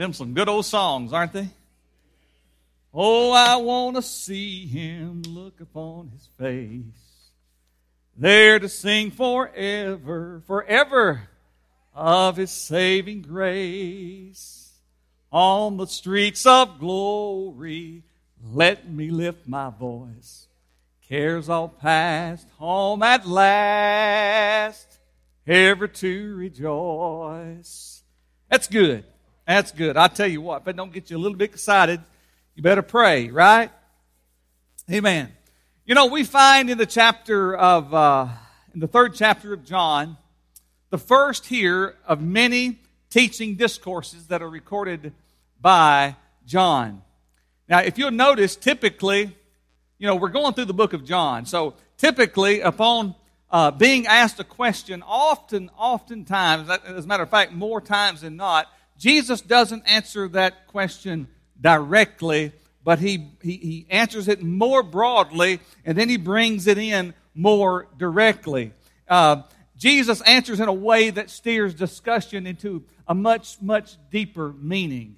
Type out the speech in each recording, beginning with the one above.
Them some good old songs, aren't they? Oh, I want to see him look upon his face, there to sing forever, forever of his saving grace. On the streets of glory, let me lift my voice. Cares all past, home at last, ever to rejoice. That's good. That's good. I tell you what, if it don't get you a little bit excited, you better pray, right? Amen. You know, we find in the chapter of, uh, in the third chapter of John, the first here of many teaching discourses that are recorded by John. Now, if you'll notice, typically, you know, we're going through the book of John. So typically, upon uh, being asked a question, often, oftentimes, as a matter of fact, more times than not, Jesus doesn't answer that question directly, but he, he, he answers it more broadly and then he brings it in more directly. Uh, Jesus answers in a way that steers discussion into a much, much deeper meaning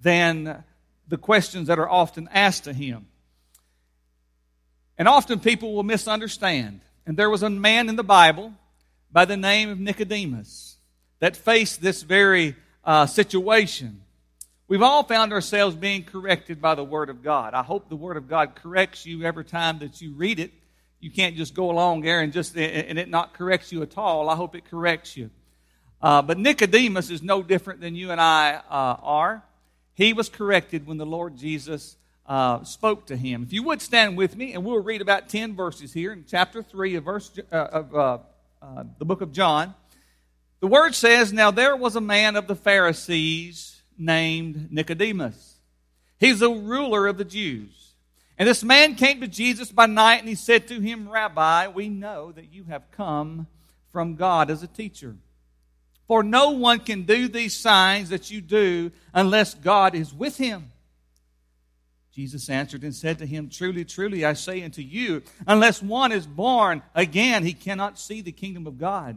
than the questions that are often asked to him. And often people will misunderstand. And there was a man in the Bible by the name of Nicodemus that faced this very uh, situation. We've all found ourselves being corrected by the Word of God. I hope the Word of God corrects you every time that you read it. You can't just go along there and just and it not corrects you at all. I hope it corrects you. Uh, but Nicodemus is no different than you and I uh, are. He was corrected when the Lord Jesus uh, spoke to him. If you would stand with me, and we'll read about ten verses here in chapter three of verse uh, of uh, uh, the book of John. The word says, "Now there was a man of the Pharisees." named Nicodemus. He's a ruler of the Jews. And this man came to Jesus by night and he said to him, Rabbi, we know that you have come from God as a teacher. For no one can do these signs that you do unless God is with him. Jesus answered and said to him, Truly, truly, I say unto you, unless one is born again, he cannot see the kingdom of God.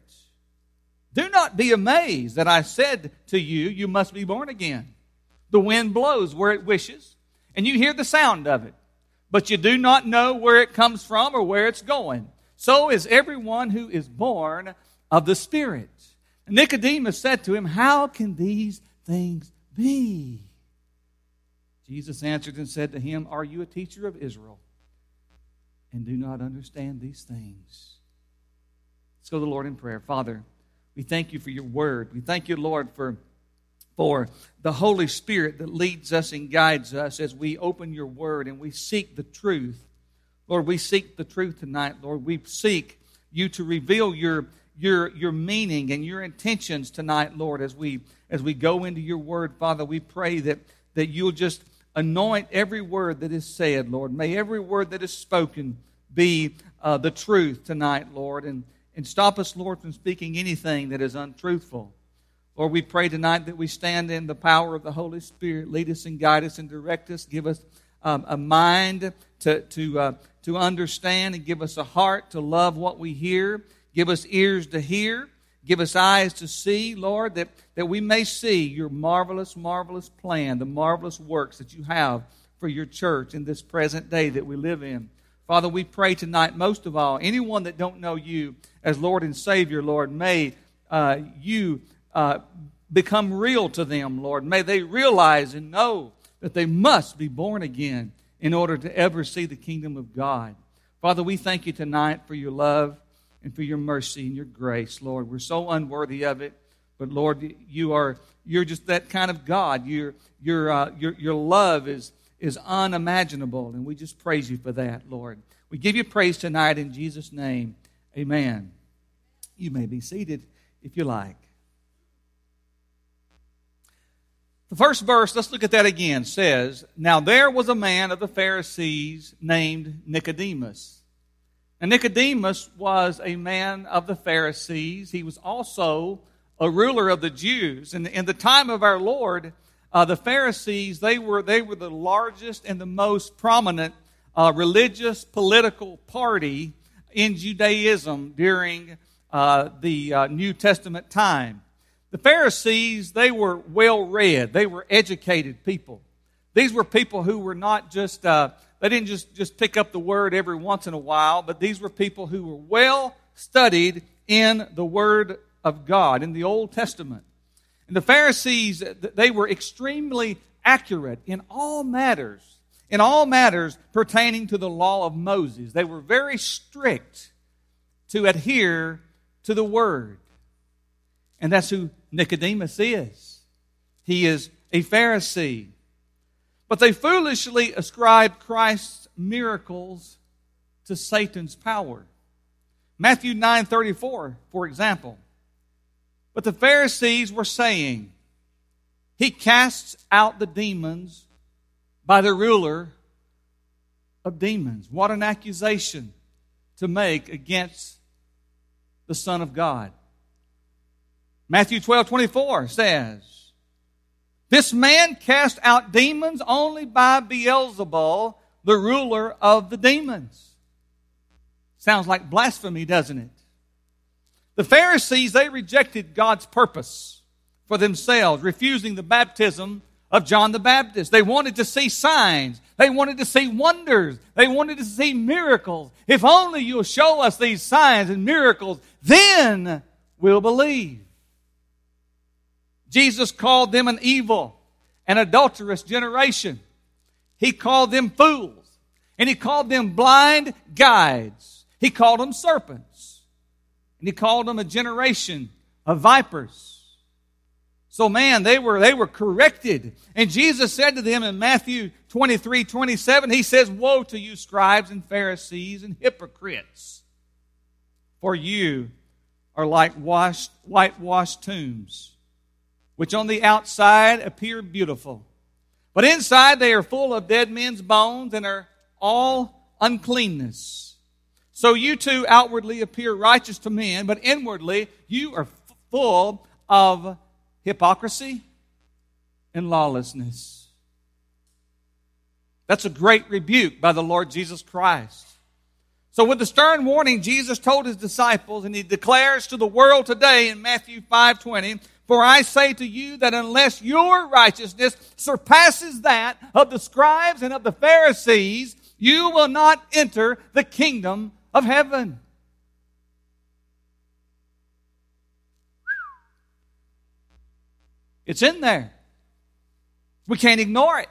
Do not be amazed that I said to you, You must be born again. The wind blows where it wishes, and you hear the sound of it but you do not know where it comes from or where it's going. So is everyone who is born of the Spirit. Nicodemus said to him, How can these things be? Jesus answered and said to him, Are you a teacher of Israel and do not understand these things? Let's go to the Lord in prayer. Father, we thank you for your word. We thank you, Lord, for for the Holy Spirit that leads us and guides us as we open your word and we seek the truth. Lord, we seek the truth tonight. Lord, we seek you to reveal your, your, your meaning and your intentions tonight, Lord, as we, as we go into your word. Father, we pray that, that you'll just anoint every word that is said, Lord. May every word that is spoken be uh, the truth tonight, Lord. And, and stop us, Lord, from speaking anything that is untruthful. Lord, we pray tonight that we stand in the power of the Holy Spirit. Lead us and guide us and direct us. Give us um, a mind to, to, uh, to understand and give us a heart to love what we hear. Give us ears to hear. Give us eyes to see, Lord, that, that we may see your marvelous, marvelous plan, the marvelous works that you have for your church in this present day that we live in. Father, we pray tonight, most of all, anyone that don't know you as Lord and Savior, Lord, may uh, you uh, become real to them, Lord. May they realize and know that they must be born again in order to ever see the kingdom of God. Father, we thank you tonight for your love and for your mercy and your grace, Lord. We're so unworthy of it, but Lord, you are you're just that kind of God. Your your uh, your your love is is unimaginable, and we just praise you for that, Lord. We give you praise tonight in Jesus' name. Amen. You may be seated if you like. The first verse, let's look at that again, says, Now there was a man of the Pharisees named Nicodemus. And Nicodemus was a man of the Pharisees. He was also a ruler of the Jews. And in the time of our Lord, uh, the Pharisees, they were, they were the largest and the most prominent uh, religious political party in Judaism during uh, the uh, New Testament time. The Pharisees, they were well read, they were educated people. These were people who were not just, uh, they didn't just, just pick up the word every once in a while, but these were people who were well studied in the Word of God, in the Old Testament. And the Pharisees, they were extremely accurate in all matters, in all matters pertaining to the law of Moses. They were very strict to adhere to the Word. And that's who Nicodemus is. He is a Pharisee. But they foolishly ascribe Christ's miracles to Satan's power. Matthew 9:34, for example. But the Pharisees were saying, He casts out the demons by the ruler of demons. What an accusation to make against the Son of God. Matthew 12, 24 says, This man cast out demons only by Beelzebul, the ruler of the demons. Sounds like blasphemy, doesn't it? The Pharisees, they rejected God's purpose for themselves, refusing the baptism of John the Baptist. They wanted to see signs. They wanted to see wonders. They wanted to see miracles. If only you'll show us these signs and miracles, then we'll believe. Jesus called them an evil and adulterous generation. He called them fools. And he called them blind guides. He called them serpents. And he called them a generation of vipers. So man, they were, they were corrected. And Jesus said to them in Matthew 23, 27, he says, Woe to you scribes and Pharisees and hypocrites! For you are like washed, whitewashed tombs which on the outside appear beautiful. But inside they are full of dead men's bones and are all uncleanness. So you too outwardly appear righteous to men, but inwardly you are f- full of hypocrisy and lawlessness. That's a great rebuke by the Lord Jesus Christ. So with the stern warning, Jesus told his disciples, and he declares to the world today in Matthew 5:20, for I say to you that unless your righteousness surpasses that of the scribes and of the Pharisees, you will not enter the kingdom of heaven. It's in there. We can't ignore it.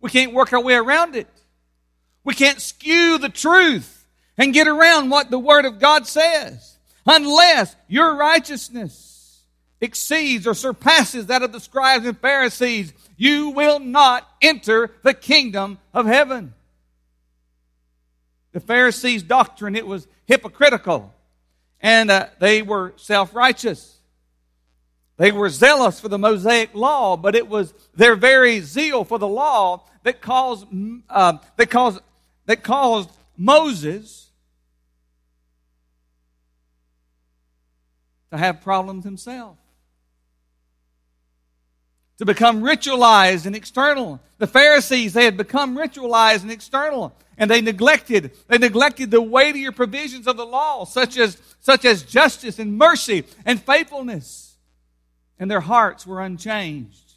We can't work our way around it. We can't skew the truth and get around what the Word of God says unless your righteousness exceeds or surpasses that of the scribes and Pharisees, you will not enter the kingdom of heaven. The Pharisees' doctrine, it was hypocritical. And uh, they were self-righteous. They were zealous for the Mosaic law, but it was their very zeal for the law that caused, uh, that caused, that caused Moses to have problems himself to become ritualized and external. The Pharisees, they had become ritualized and external, and they neglected, they neglected the weightier provisions of the law, such as, such as justice and mercy and faithfulness. And their hearts were unchanged.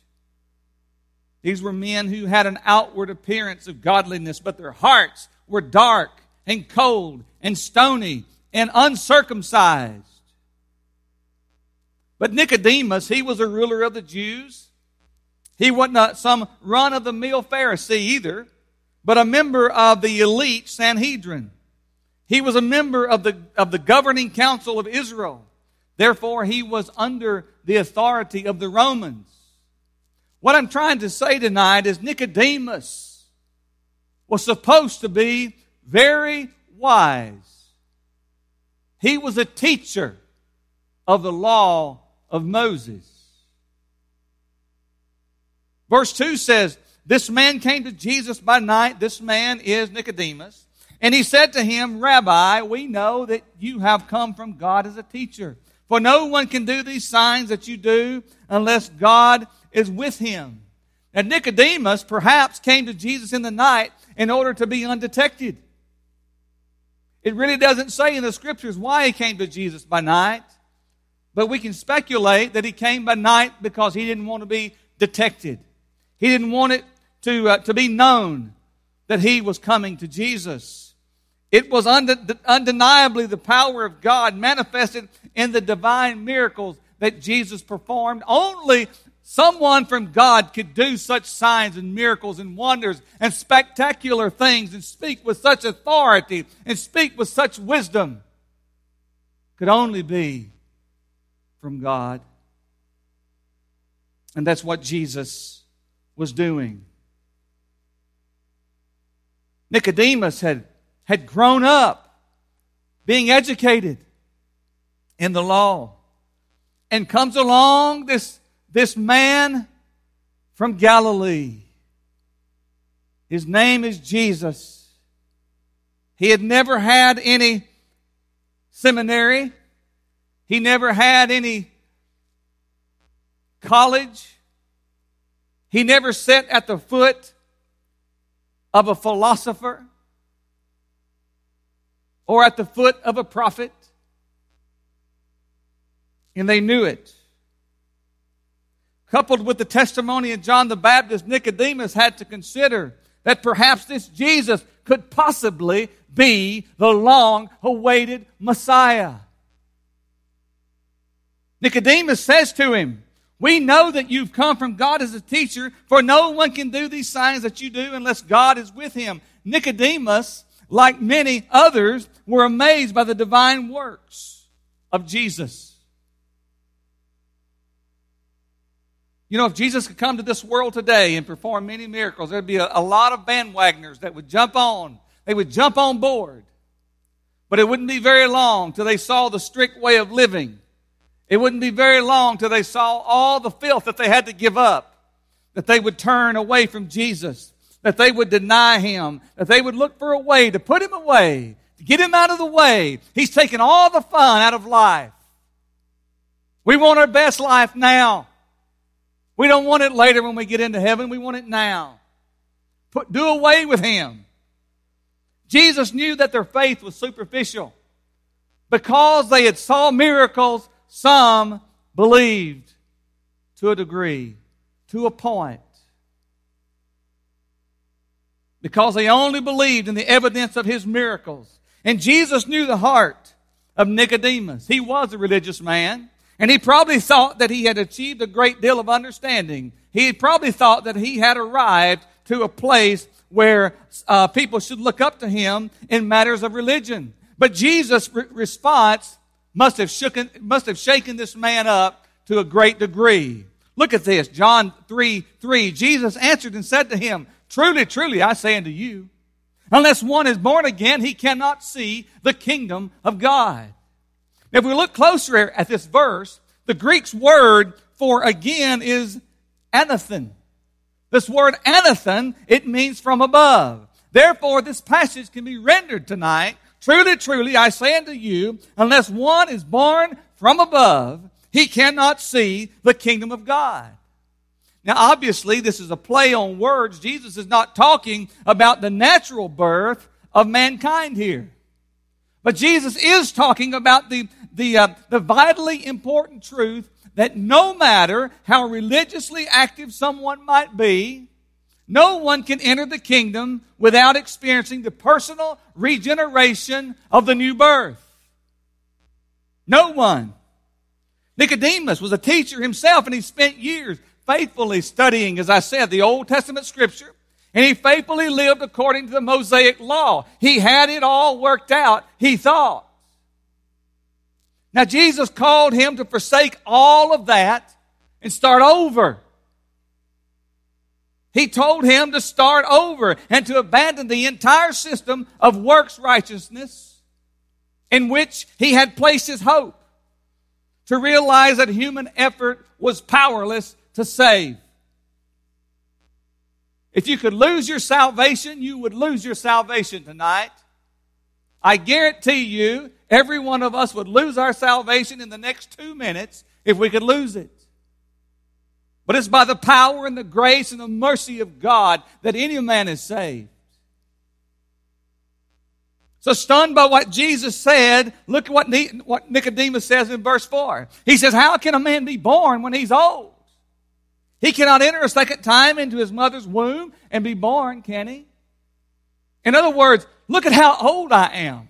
These were men who had an outward appearance of godliness, but their hearts were dark and cold and stony and uncircumcised. But Nicodemus, he was a ruler of the Jews. He wasn't some run of the mill Pharisee either, but a member of the elite Sanhedrin. He was a member of the, of the governing council of Israel. Therefore, he was under the authority of the Romans. What I'm trying to say tonight is Nicodemus was supposed to be very wise. He was a teacher of the law of Moses. Verse 2 says, This man came to Jesus by night. This man is Nicodemus. And he said to him, Rabbi, we know that you have come from God as a teacher. For no one can do these signs that you do unless God is with him. And Nicodemus perhaps came to Jesus in the night in order to be undetected. It really doesn't say in the scriptures why he came to Jesus by night, but we can speculate that he came by night because he didn't want to be detected. He didn't want it to, uh, to be known that he was coming to Jesus. It was undeniably the power of God manifested in the divine miracles that Jesus performed. Only someone from God could do such signs and miracles and wonders and spectacular things and speak with such authority and speak with such wisdom. Could only be from God. And that's what Jesus was doing. Nicodemus had had grown up being educated in the law. And comes along this, this man from Galilee. His name is Jesus. He had never had any seminary. He never had any college. He never sat at the foot of a philosopher or at the foot of a prophet. And they knew it. Coupled with the testimony of John the Baptist, Nicodemus had to consider that perhaps this Jesus could possibly be the long awaited Messiah. Nicodemus says to him, We know that you've come from God as a teacher, for no one can do these signs that you do unless God is with him. Nicodemus like many others, were amazed by the divine works of Jesus. You know, if Jesus could come to this world today and perform many miracles, there'd be a, a lot of bandwagoners that would jump on. They would jump on board. But it wouldn't be very long till they saw the strict way of living. It wouldn't be very long till they saw all the filth that they had to give up, that they would turn away from Jesus that they would deny him, that they would look for a way to put him away, to get him out of the way. He's taken all the fun out of life. We want our best life now. We don't want it later when we get into heaven. We want it now. Put, do away with him. Jesus knew that their faith was superficial. Because they had saw miracles, some believed to a degree, to a point because they only believed in the evidence of his miracles. And Jesus knew the heart of Nicodemus. He was a religious man, and he probably thought that he had achieved a great deal of understanding. He probably thought that he had arrived to a place where uh, people should look up to him in matters of religion. But Jesus' re- response must have, shooken, must have shaken this man up to a great degree. Look at this, John 3 3. Jesus answered and said to him, Truly, truly, I say unto you, unless one is born again, he cannot see the kingdom of God. If we look closer at this verse, the Greek's word for again is anathen. This word anathen, it means from above. Therefore, this passage can be rendered tonight, truly, truly, I say unto you, unless one is born from above, he cannot see the kingdom of God. Now, obviously, this is a play on words. Jesus is not talking about the natural birth of mankind here. But Jesus is talking about the, the, uh, the vitally important truth that no matter how religiously active someone might be, no one can enter the kingdom without experiencing the personal regeneration of the new birth. No one. Nicodemus was a teacher himself and he spent years faithfully studying, as I said, the Old Testament scripture, and he faithfully lived according to the Mosaic law. He had it all worked out, he thought. Now, Jesus called him to forsake all of that and start over. He told him to start over and to abandon the entire system of works righteousness in which he had placed his hope. To realize that human effort was powerless to save. If you could lose your salvation, you would lose your salvation tonight. I guarantee you, every one of us would lose our salvation in the next two minutes if we could lose it. But it's by the power and the grace and the mercy of God that any man is saved. So stunned by what Jesus said, look at what, Nicodemus says in verse 4. He says, How can a man be born when he's old? He cannot enter a second time into his mother's womb and be born, can he? In other words, look at how old I am.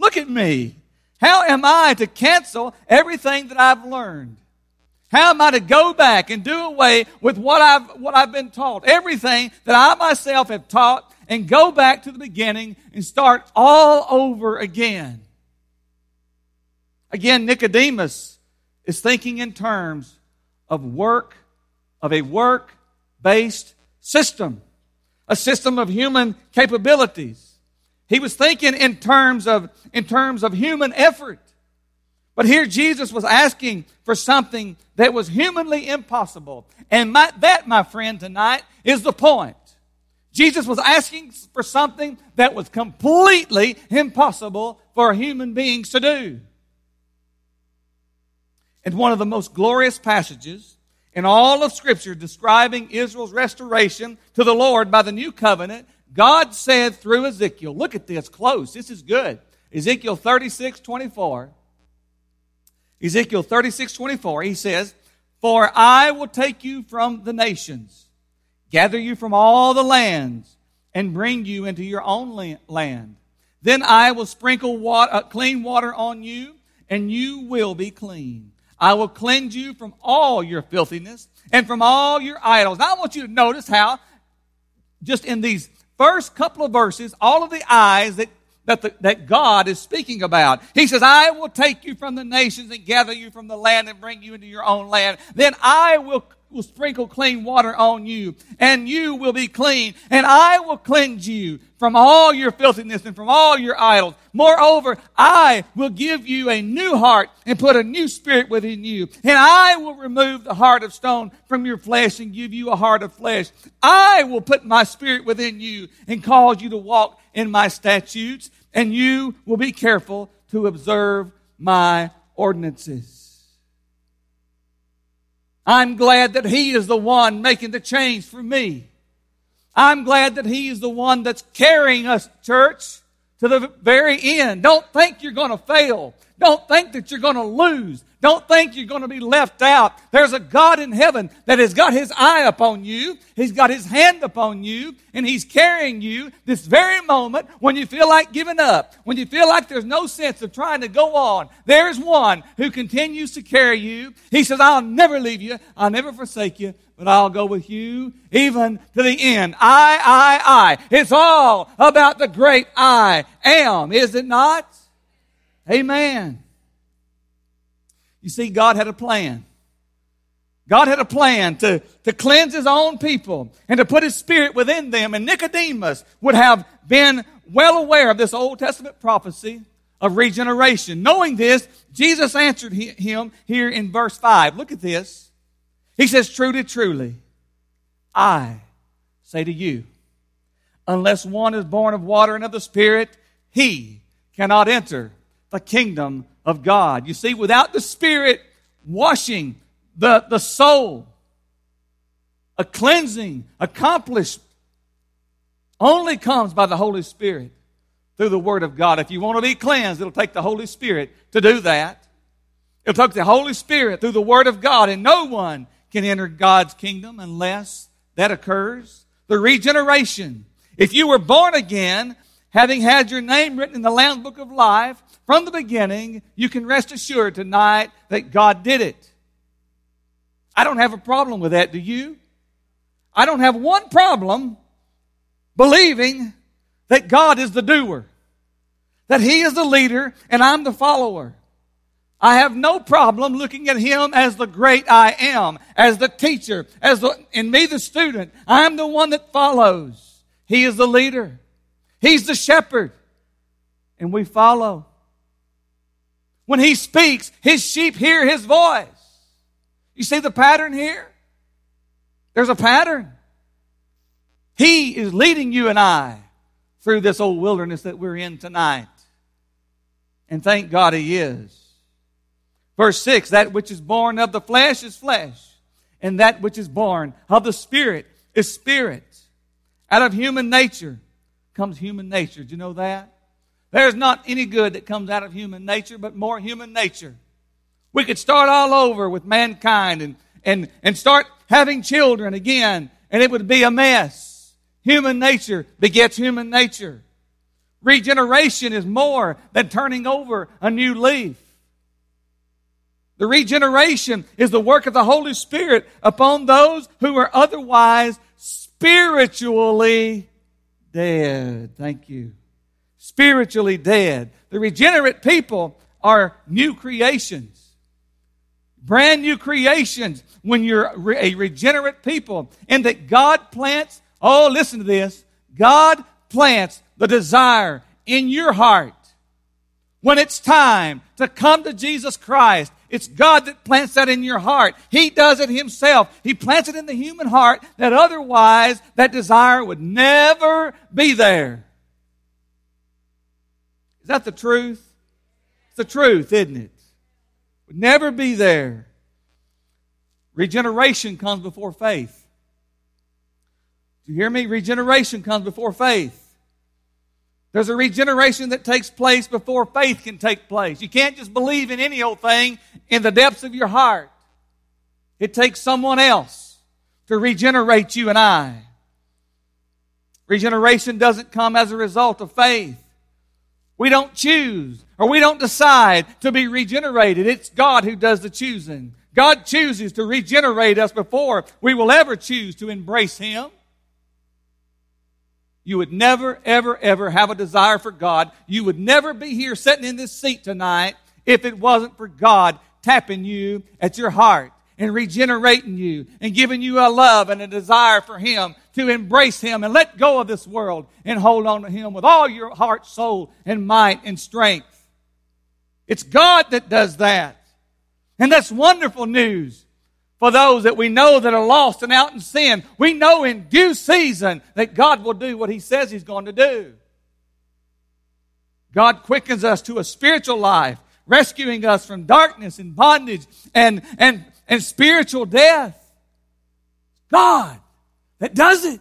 Look at me. How am I to cancel everything that I've learned? How am I to go back and do away with what I've, what I've been taught? Everything that I myself have taught and go back to the beginning and start all over again. Again, Nicodemus is thinking in terms of work, of a work based system, a system of human capabilities. He was thinking in terms of, in terms of human effort. But here Jesus was asking for something that was humanly impossible. And my, that, my friend, tonight is the point. Jesus was asking for something that was completely impossible for human beings to do. In one of the most glorious passages in all of Scripture describing Israel's restoration to the Lord by the new covenant, God said through Ezekiel, look at this close, this is good. Ezekiel 36 24. Ezekiel 36 24, he says, For I will take you from the nations gather you from all the lands, and bring you into your own land. Then I will sprinkle water, uh, clean water on you, and you will be clean. I will cleanse you from all your filthiness and from all your idols. Now I want you to notice how, just in these first couple of verses, all of the eyes that that, the, that God is speaking about. He says, I will take you from the nations and gather you from the land and bring you into your own land. Then I will will sprinkle clean water on you, and you will be clean, and I will cleanse you from all your filthiness and from all your idols. Moreover, I will give you a new heart and put a new spirit within you, and I will remove the heart of stone from your flesh and give you a heart of flesh. I will put my spirit within you and cause you to walk in my statutes, and you will be careful to observe my ordinances. I'm glad that He is the one making the change for me. I'm glad that He is the one that's carrying us, church, to the very end. Don't think you're going to fail. Don't think that you're going to lose. Don't think you're going to be left out. There's a God in heaven that has got his eye upon you. He's got his hand upon you and he's carrying you this very moment when you feel like giving up, when you feel like there's no sense of trying to go on. There's one who continues to carry you. He says, I'll never leave you. I'll never forsake you, but I'll go with you even to the end. I, I, I. It's all about the great I am, is it not? Amen. You see, God had a plan. God had a plan to, to cleanse his own people and to put his spirit within them. And Nicodemus would have been well aware of this Old Testament prophecy of regeneration. Knowing this, Jesus answered him here in verse 5. Look at this. He says, Truly, truly, I say to you, unless one is born of water and of the Spirit, he cannot enter the kingdom of God. You see, without the Spirit washing the, the soul, a cleansing accomplished only comes by the Holy Spirit through the Word of God. If you want to be cleansed, it'll take the Holy Spirit to do that. It'll take the Holy Spirit through the Word of God, and no one can enter God's kingdom unless that occurs. The regeneration. If you were born again, having had your name written in the Lamb's Book of Life, from the beginning, you can rest assured tonight that God did it. I don't have a problem with that, do you? I don't have one problem believing that God is the doer, that He is the leader and I'm the follower. I have no problem looking at Him as the great I am, as the teacher, as the, and me the student. I'm the one that follows. He is the leader. He's the shepherd. And we follow. When he speaks, his sheep hear his voice. You see the pattern here? There's a pattern. He is leading you and I through this old wilderness that we're in tonight. And thank God He is. Verse 6 That which is born of the flesh is flesh, and that which is born of the Spirit is spirit. Out of human nature comes human nature. Do you know that? There's not any good that comes out of human nature, but more human nature. We could start all over with mankind and, and, and start having children again, and it would be a mess. Human nature begets human nature. Regeneration is more than turning over a new leaf. The regeneration is the work of the Holy Spirit upon those who are otherwise spiritually dead. Thank you. Spiritually dead. The regenerate people are new creations. Brand new creations when you're a regenerate people. And that God plants, oh, listen to this. God plants the desire in your heart when it's time to come to Jesus Christ it's God that plants that in your heart. He does it Himself. He plants it in the human heart that otherwise that desire would never be there. Is that the truth? It's the truth, isn't it? Would never be there. Regeneration comes before faith. Do you hear me? Regeneration comes before faith. There's a regeneration that takes place before faith can take place. You can't just believe in any old thing in the depths of your heart. It takes someone else to regenerate you and I. Regeneration doesn't come as a result of faith. We don't choose or we don't decide to be regenerated. It's God who does the choosing. God chooses to regenerate us before we will ever choose to embrace Him. You would never, ever, ever have a desire for God. You would never be here sitting in this seat tonight if it wasn't for God tapping you at your heart and regenerating you and giving you a love and a desire for Him to embrace Him and let go of this world and hold on to Him with all your heart, soul, and might and strength. It's God that does that. And that's wonderful news for those that we know that are lost and out in sin. We know in due season that God will do what He says He's going to do. God quickens us to a spiritual life, rescuing us from darkness and bondage and, and, and spiritual death. God that does it.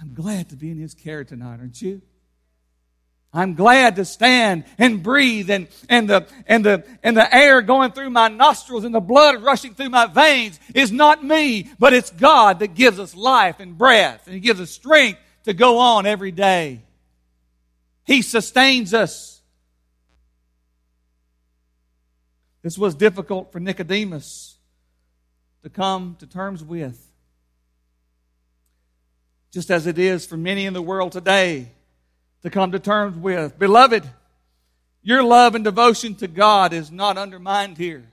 I'm glad to be in His care tonight, aren't you? I'm glad to stand and breathe and, and, the, and, the, and the air going through my nostrils and the blood rushing through my veins is not me, but it's God that gives us life and breath and He gives us strength to go on every day. He sustains us. This was difficult for Nicodemus to come to terms with, just as it is for many in the world today to come to terms with. Beloved, your love and devotion to God is not undermined here.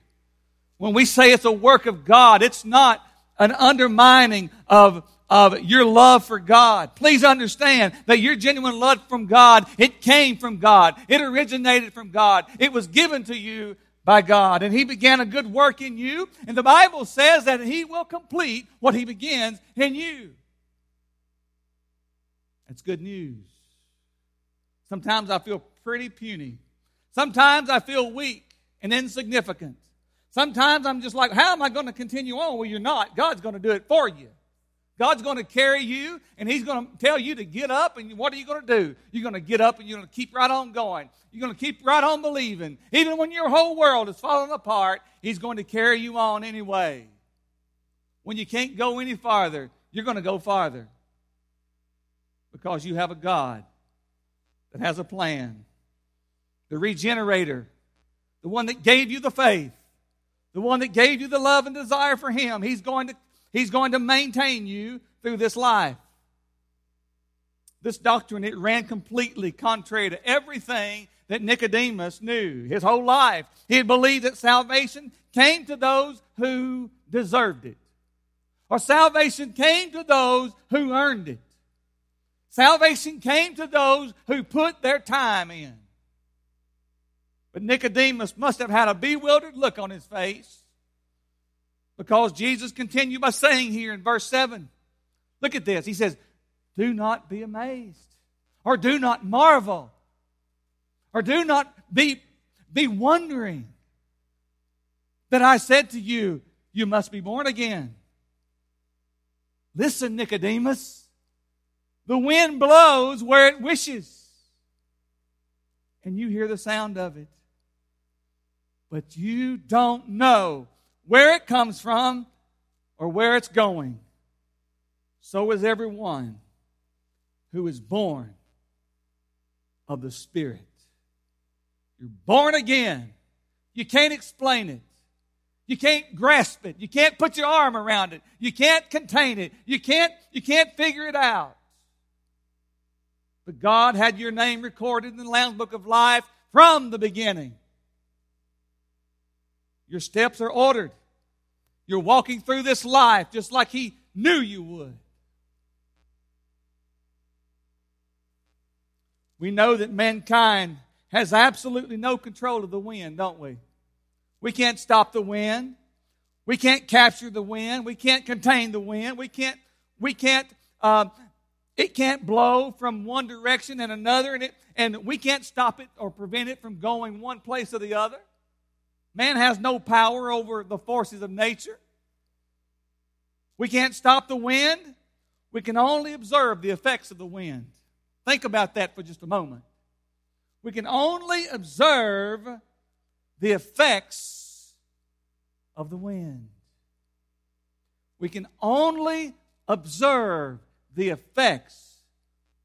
When we say it's a work of God, it's not an undermining of, of your love for God. Please understand that your genuine love from God, it came from God. It originated from God. It was given to you by God. And He began a good work in you. And the Bible says that He will complete what He begins in you. That's good news. Sometimes I feel pretty puny. Sometimes I feel weak and insignificant. Sometimes I'm just like, how am I going to continue on? Well, you're not. God's going to do it for you. God's going to carry you and He's going to tell you to get up. And what are you going to do? You're going to get up and you're going to keep right on going. You're going to keep right on believing. Even when your whole world is falling apart, He's going to carry you on anyway. When you can't go any farther, you're going to go farther because you have a God that has a plan. The regenerator, the one that gave you the faith, the one that gave you the love and desire for Him, He's going to, he's going to maintain you through this life. This doctrine, it ran completely contrary to everything that Nicodemus knew his whole life. He had believed that salvation came to those who deserved it, or salvation came to those who earned it. Salvation came to those who put their time in. But Nicodemus must have had a bewildered look on his face. Because Jesus continued by saying here in verse 7, look at this. He says, Do not be amazed, or do not marvel, or do not be, be wondering that I said to you, You must be born again. Listen, Nicodemus. The wind blows where it wishes, and you hear the sound of it. But you don't know where it comes from or where it's going. So is everyone who is born of the Spirit. You're born again. You can't explain it. You can't grasp it. You can't put your arm around it. You can't contain it. You can't, you can't figure it out. But God had your name recorded in the Lamb's Book of Life from the beginning. Your steps are ordered. You're walking through this life just like He knew you would. We know that mankind has absolutely no control of the wind, don't we? We can't stop the wind. We can't capture the wind. We can't contain the wind. We can't, we can't uh, it can't blow from one direction and another, and, it, and we can't stop it or prevent it from going one place or the other. Man has no power over the forces of nature. We can't stop the wind. We can only observe the effects of the wind. Think about that for just a moment. We can only observe the effects of the wind. We can only observe the effects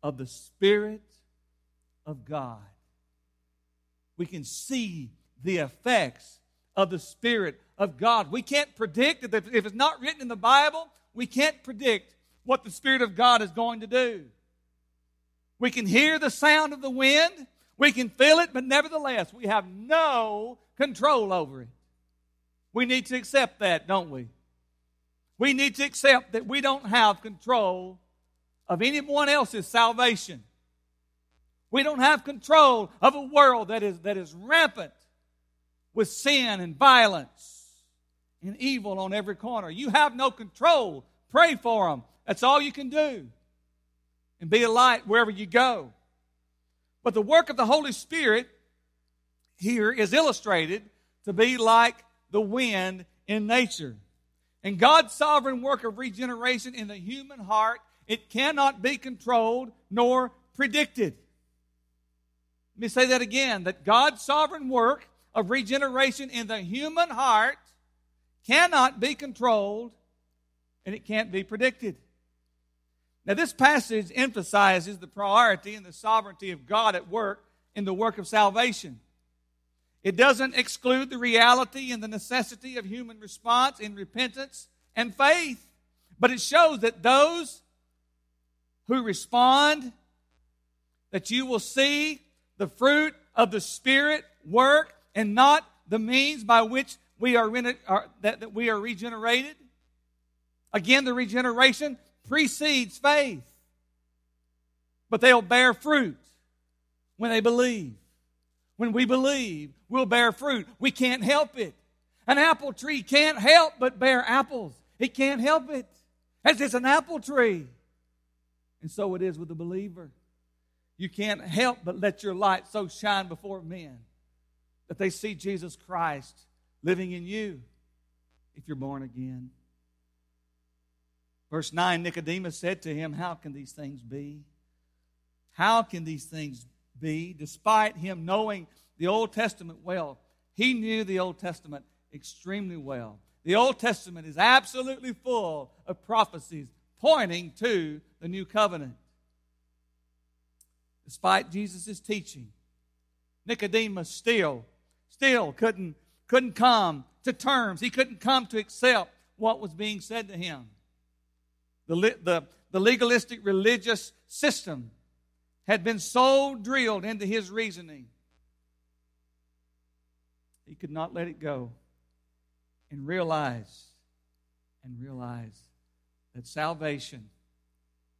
of the Spirit of God. We can see the effects of the Spirit of God. We can't predict, if it's not written in the Bible, we can't predict what the Spirit of God is going to do. We can hear the sound of the wind, we can feel it, but nevertheless, we have no control over it. We need to accept that, don't we? We need to accept that we don't have control of anyone else's salvation. We don't have control of a world that is, that is rampant with sin and violence and evil on every corner. You have no control. Pray for them. That's all you can do. And be a light wherever you go. But the work of the Holy Spirit here is illustrated to be like the wind in nature. And God's sovereign work of regeneration in the human heart it cannot be controlled nor predicted. Let me say that again that God's sovereign work of regeneration in the human heart cannot be controlled and it can't be predicted. Now, this passage emphasizes the priority and the sovereignty of God at work in the work of salvation. It doesn't exclude the reality and the necessity of human response in repentance and faith, but it shows that those who respond, that you will see the fruit of the Spirit work and not the means by which we are, that, that we are regenerated. Again, the regeneration precedes faith, but they'll bear fruit when they believe. When we believe, we'll bear fruit. We can't help it. An apple tree can't help but bear apples. It can't help it. As it's an apple tree. And so it is with the believer. You can't help but let your light so shine before men that they see Jesus Christ living in you if you're born again. Verse 9 Nicodemus said to him, How can these things be? How can these things be? Despite him knowing the Old Testament well, he knew the Old Testament extremely well. The Old Testament is absolutely full of prophecies pointing to the new covenant. Despite Jesus' teaching, Nicodemus still, still couldn't, couldn't come to terms. He couldn't come to accept what was being said to him. The, the, the legalistic religious system had been so drilled into his reasoning, he could not let it go and realize and realize that salvation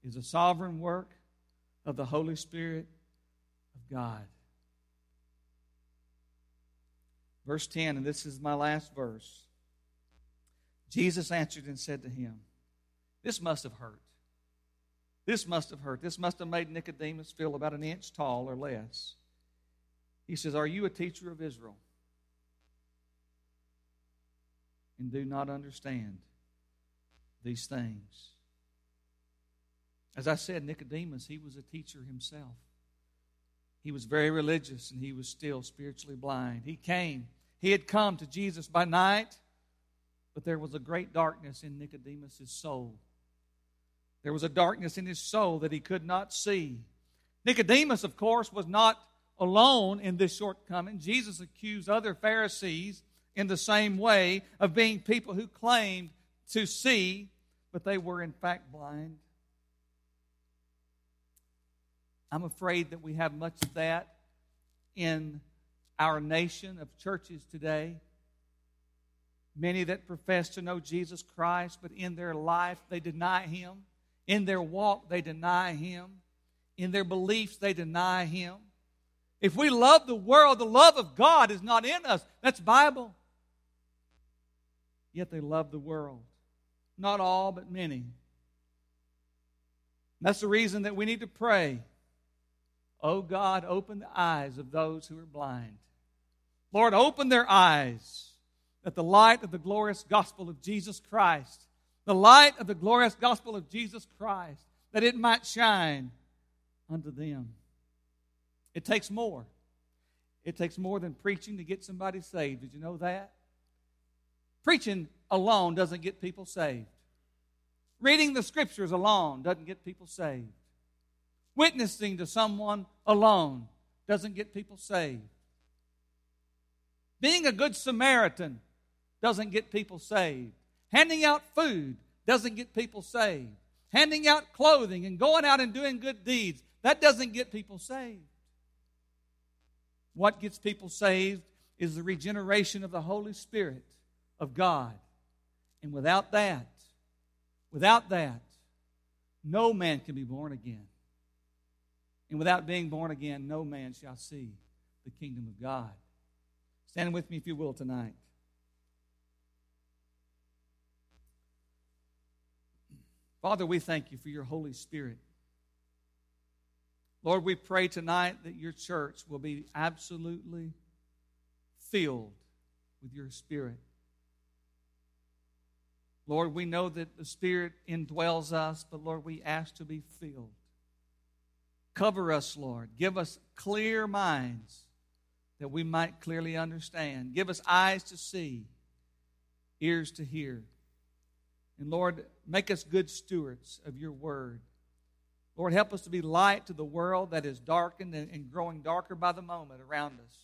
is a sovereign work of the Holy Spirit of God. Verse 10, and this is my last verse. Jesus answered and said to him, This must have hurt. This must have hurt. This must have made Nicodemus feel about an inch tall or less. He says, Are you a teacher of Israel? And do not understand these things. As I said, Nicodemus, he was a teacher himself. He was very religious and he was still spiritually blind. He came, he had come to Jesus by night, but there was a great darkness in Nicodemus' soul. There was a darkness in his soul that he could not see. Nicodemus, of course, was not alone in this shortcoming. Jesus accused other Pharisees in the same way of being people who claimed to see, but they were in fact blind. I'm afraid that we have much of that in our nation of churches today. Many that profess to know Jesus Christ, but in their life they deny Him. In their walk they deny Him. In their beliefs they deny Him. If we love the world, the love of God is not in us. That's Bible. Yet they love the world. Not all, but many. That's the reason that we need to pray. Oh God, open the eyes of those who are blind. Lord, open their eyes that the light of the glorious gospel of Jesus Christ, the light of the glorious gospel of Jesus Christ, that it might shine unto them. It takes more. It takes more than preaching to get somebody saved. Did you know that? Preaching alone doesn't get people saved. Reading the scriptures alone doesn't get people saved. Witnessing to someone alone doesn't get people saved. Being a good Samaritan doesn't get people saved. Handing out food doesn't get people saved. Handing out clothing and going out and doing good deeds, that doesn't get people saved. What gets people saved is the regeneration of the Holy Spirit of God. And without that, without that, no man can be born again. And without being born again, no man shall see the kingdom of God. Stand with me, if you will, tonight. Father, we thank you for your Holy Spirit. Lord, we pray tonight that your church will be absolutely filled with your Spirit. Lord, we know that the Spirit indwells us, but Lord, we ask to be filled. Cover us, Lord. Give us clear minds that we might clearly understand. Give us eyes to see, ears to hear. And Lord, make us good stewards of your word. Lord, help us to be light to the world that is darkened and growing darker by the moment around us.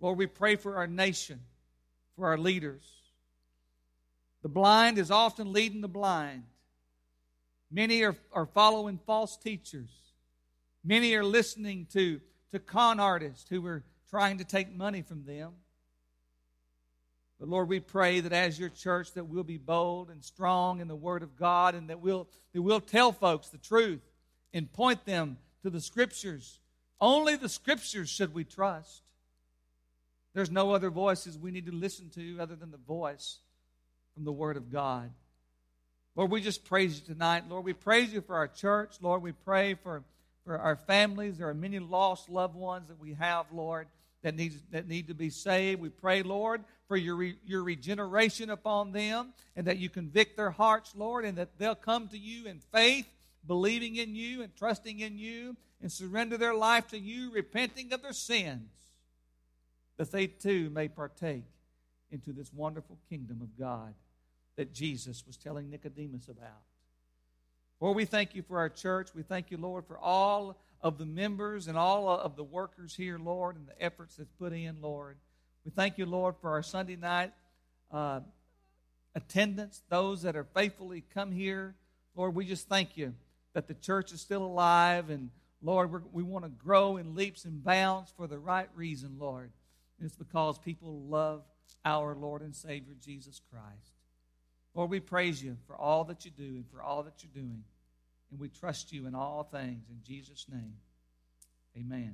Lord, we pray for our nation, for our leaders. The blind is often leading the blind. Many are, are following false teachers. Many are listening to, to con artists who are trying to take money from them. But Lord, we pray that as your church that we'll be bold and strong in the word of God and that we'll, that we'll tell folks the truth and point them to the scriptures. Only the scriptures should we trust. There's no other voices we need to listen to other than the voice from the word of God. Lord, we just praise you tonight. Lord, we praise you for our church. Lord, we pray for for our families. There are many lost loved ones that we have, Lord, that need, that need to be saved. We pray, Lord, for your, re, your regeneration upon them and that you convict their hearts, Lord, and that they'll come to you in faith, believing in you and trusting in you and surrender their life to you, repenting of their sins, that they too may partake into this wonderful kingdom of God that Jesus was telling Nicodemus about. Lord, we thank you for our church. We thank you, Lord, for all of the members and all of the workers here, Lord, and the efforts that's put in, Lord. We thank you, Lord, for our Sunday night uh, attendance, those that are faithfully come here. Lord, we just thank you that the church is still alive. And Lord, we want to grow in leaps and bounds for the right reason, Lord. And it's because people love our Lord and Savior, Jesus Christ. Lord, we praise you for all that you do and for all that you're doing. And we trust you in all things. In Jesus' name, amen.